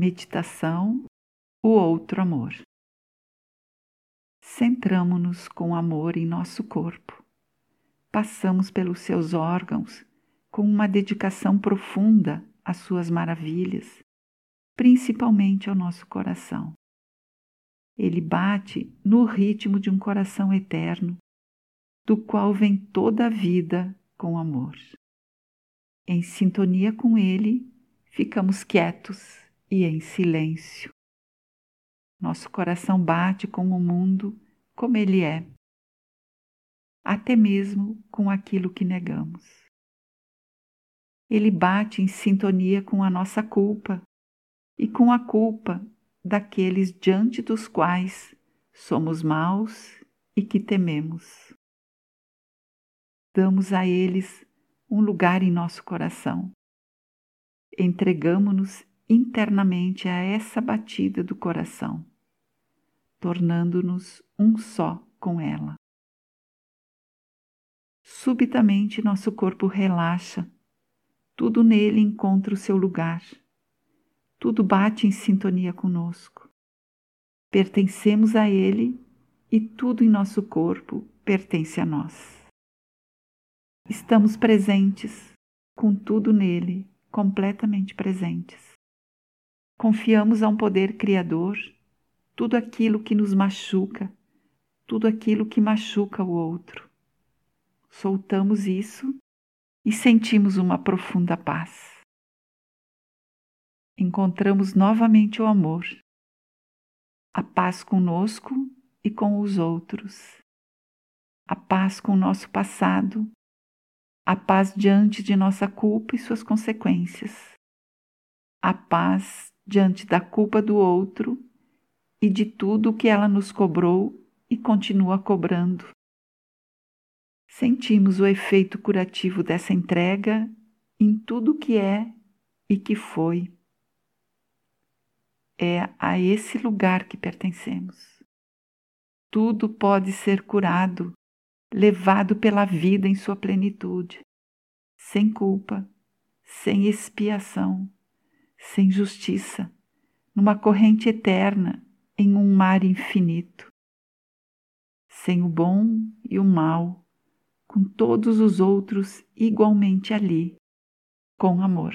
Meditação O outro amor. Centramo-nos com amor em nosso corpo. Passamos pelos seus órgãos com uma dedicação profunda às suas maravilhas, principalmente ao nosso coração. Ele bate no ritmo de um coração eterno, do qual vem toda a vida com amor. Em sintonia com ele, ficamos quietos e em silêncio. Nosso coração bate com o mundo como ele é, até mesmo com aquilo que negamos. Ele bate em sintonia com a nossa culpa e com a culpa daqueles diante dos quais somos maus e que tememos. Damos a eles um lugar em nosso coração. Entregamo-nos internamente a essa batida do coração, tornando-nos um só com ela. Subitamente nosso corpo relaxa, tudo nele encontra o seu lugar, tudo bate em sintonia conosco. Pertencemos a ele e tudo em nosso corpo pertence a nós. Estamos presentes, com tudo nele, completamente presentes. Confiamos a um poder criador tudo aquilo que nos machuca, tudo aquilo que machuca o outro. Soltamos isso e sentimos uma profunda paz. Encontramos novamente o amor, a paz conosco e com os outros, a paz com o nosso passado, a paz diante de nossa culpa e suas consequências, a paz diante da culpa do outro e de tudo o que ela nos cobrou e continua cobrando. Sentimos o efeito curativo dessa entrega em tudo que é e que foi. É a esse lugar que pertencemos. Tudo pode ser curado, levado pela vida em sua plenitude, sem culpa, sem expiação sem justiça, numa corrente eterna, em um mar infinito. Sem o bom e o mal, com todos os outros igualmente ali, com amor.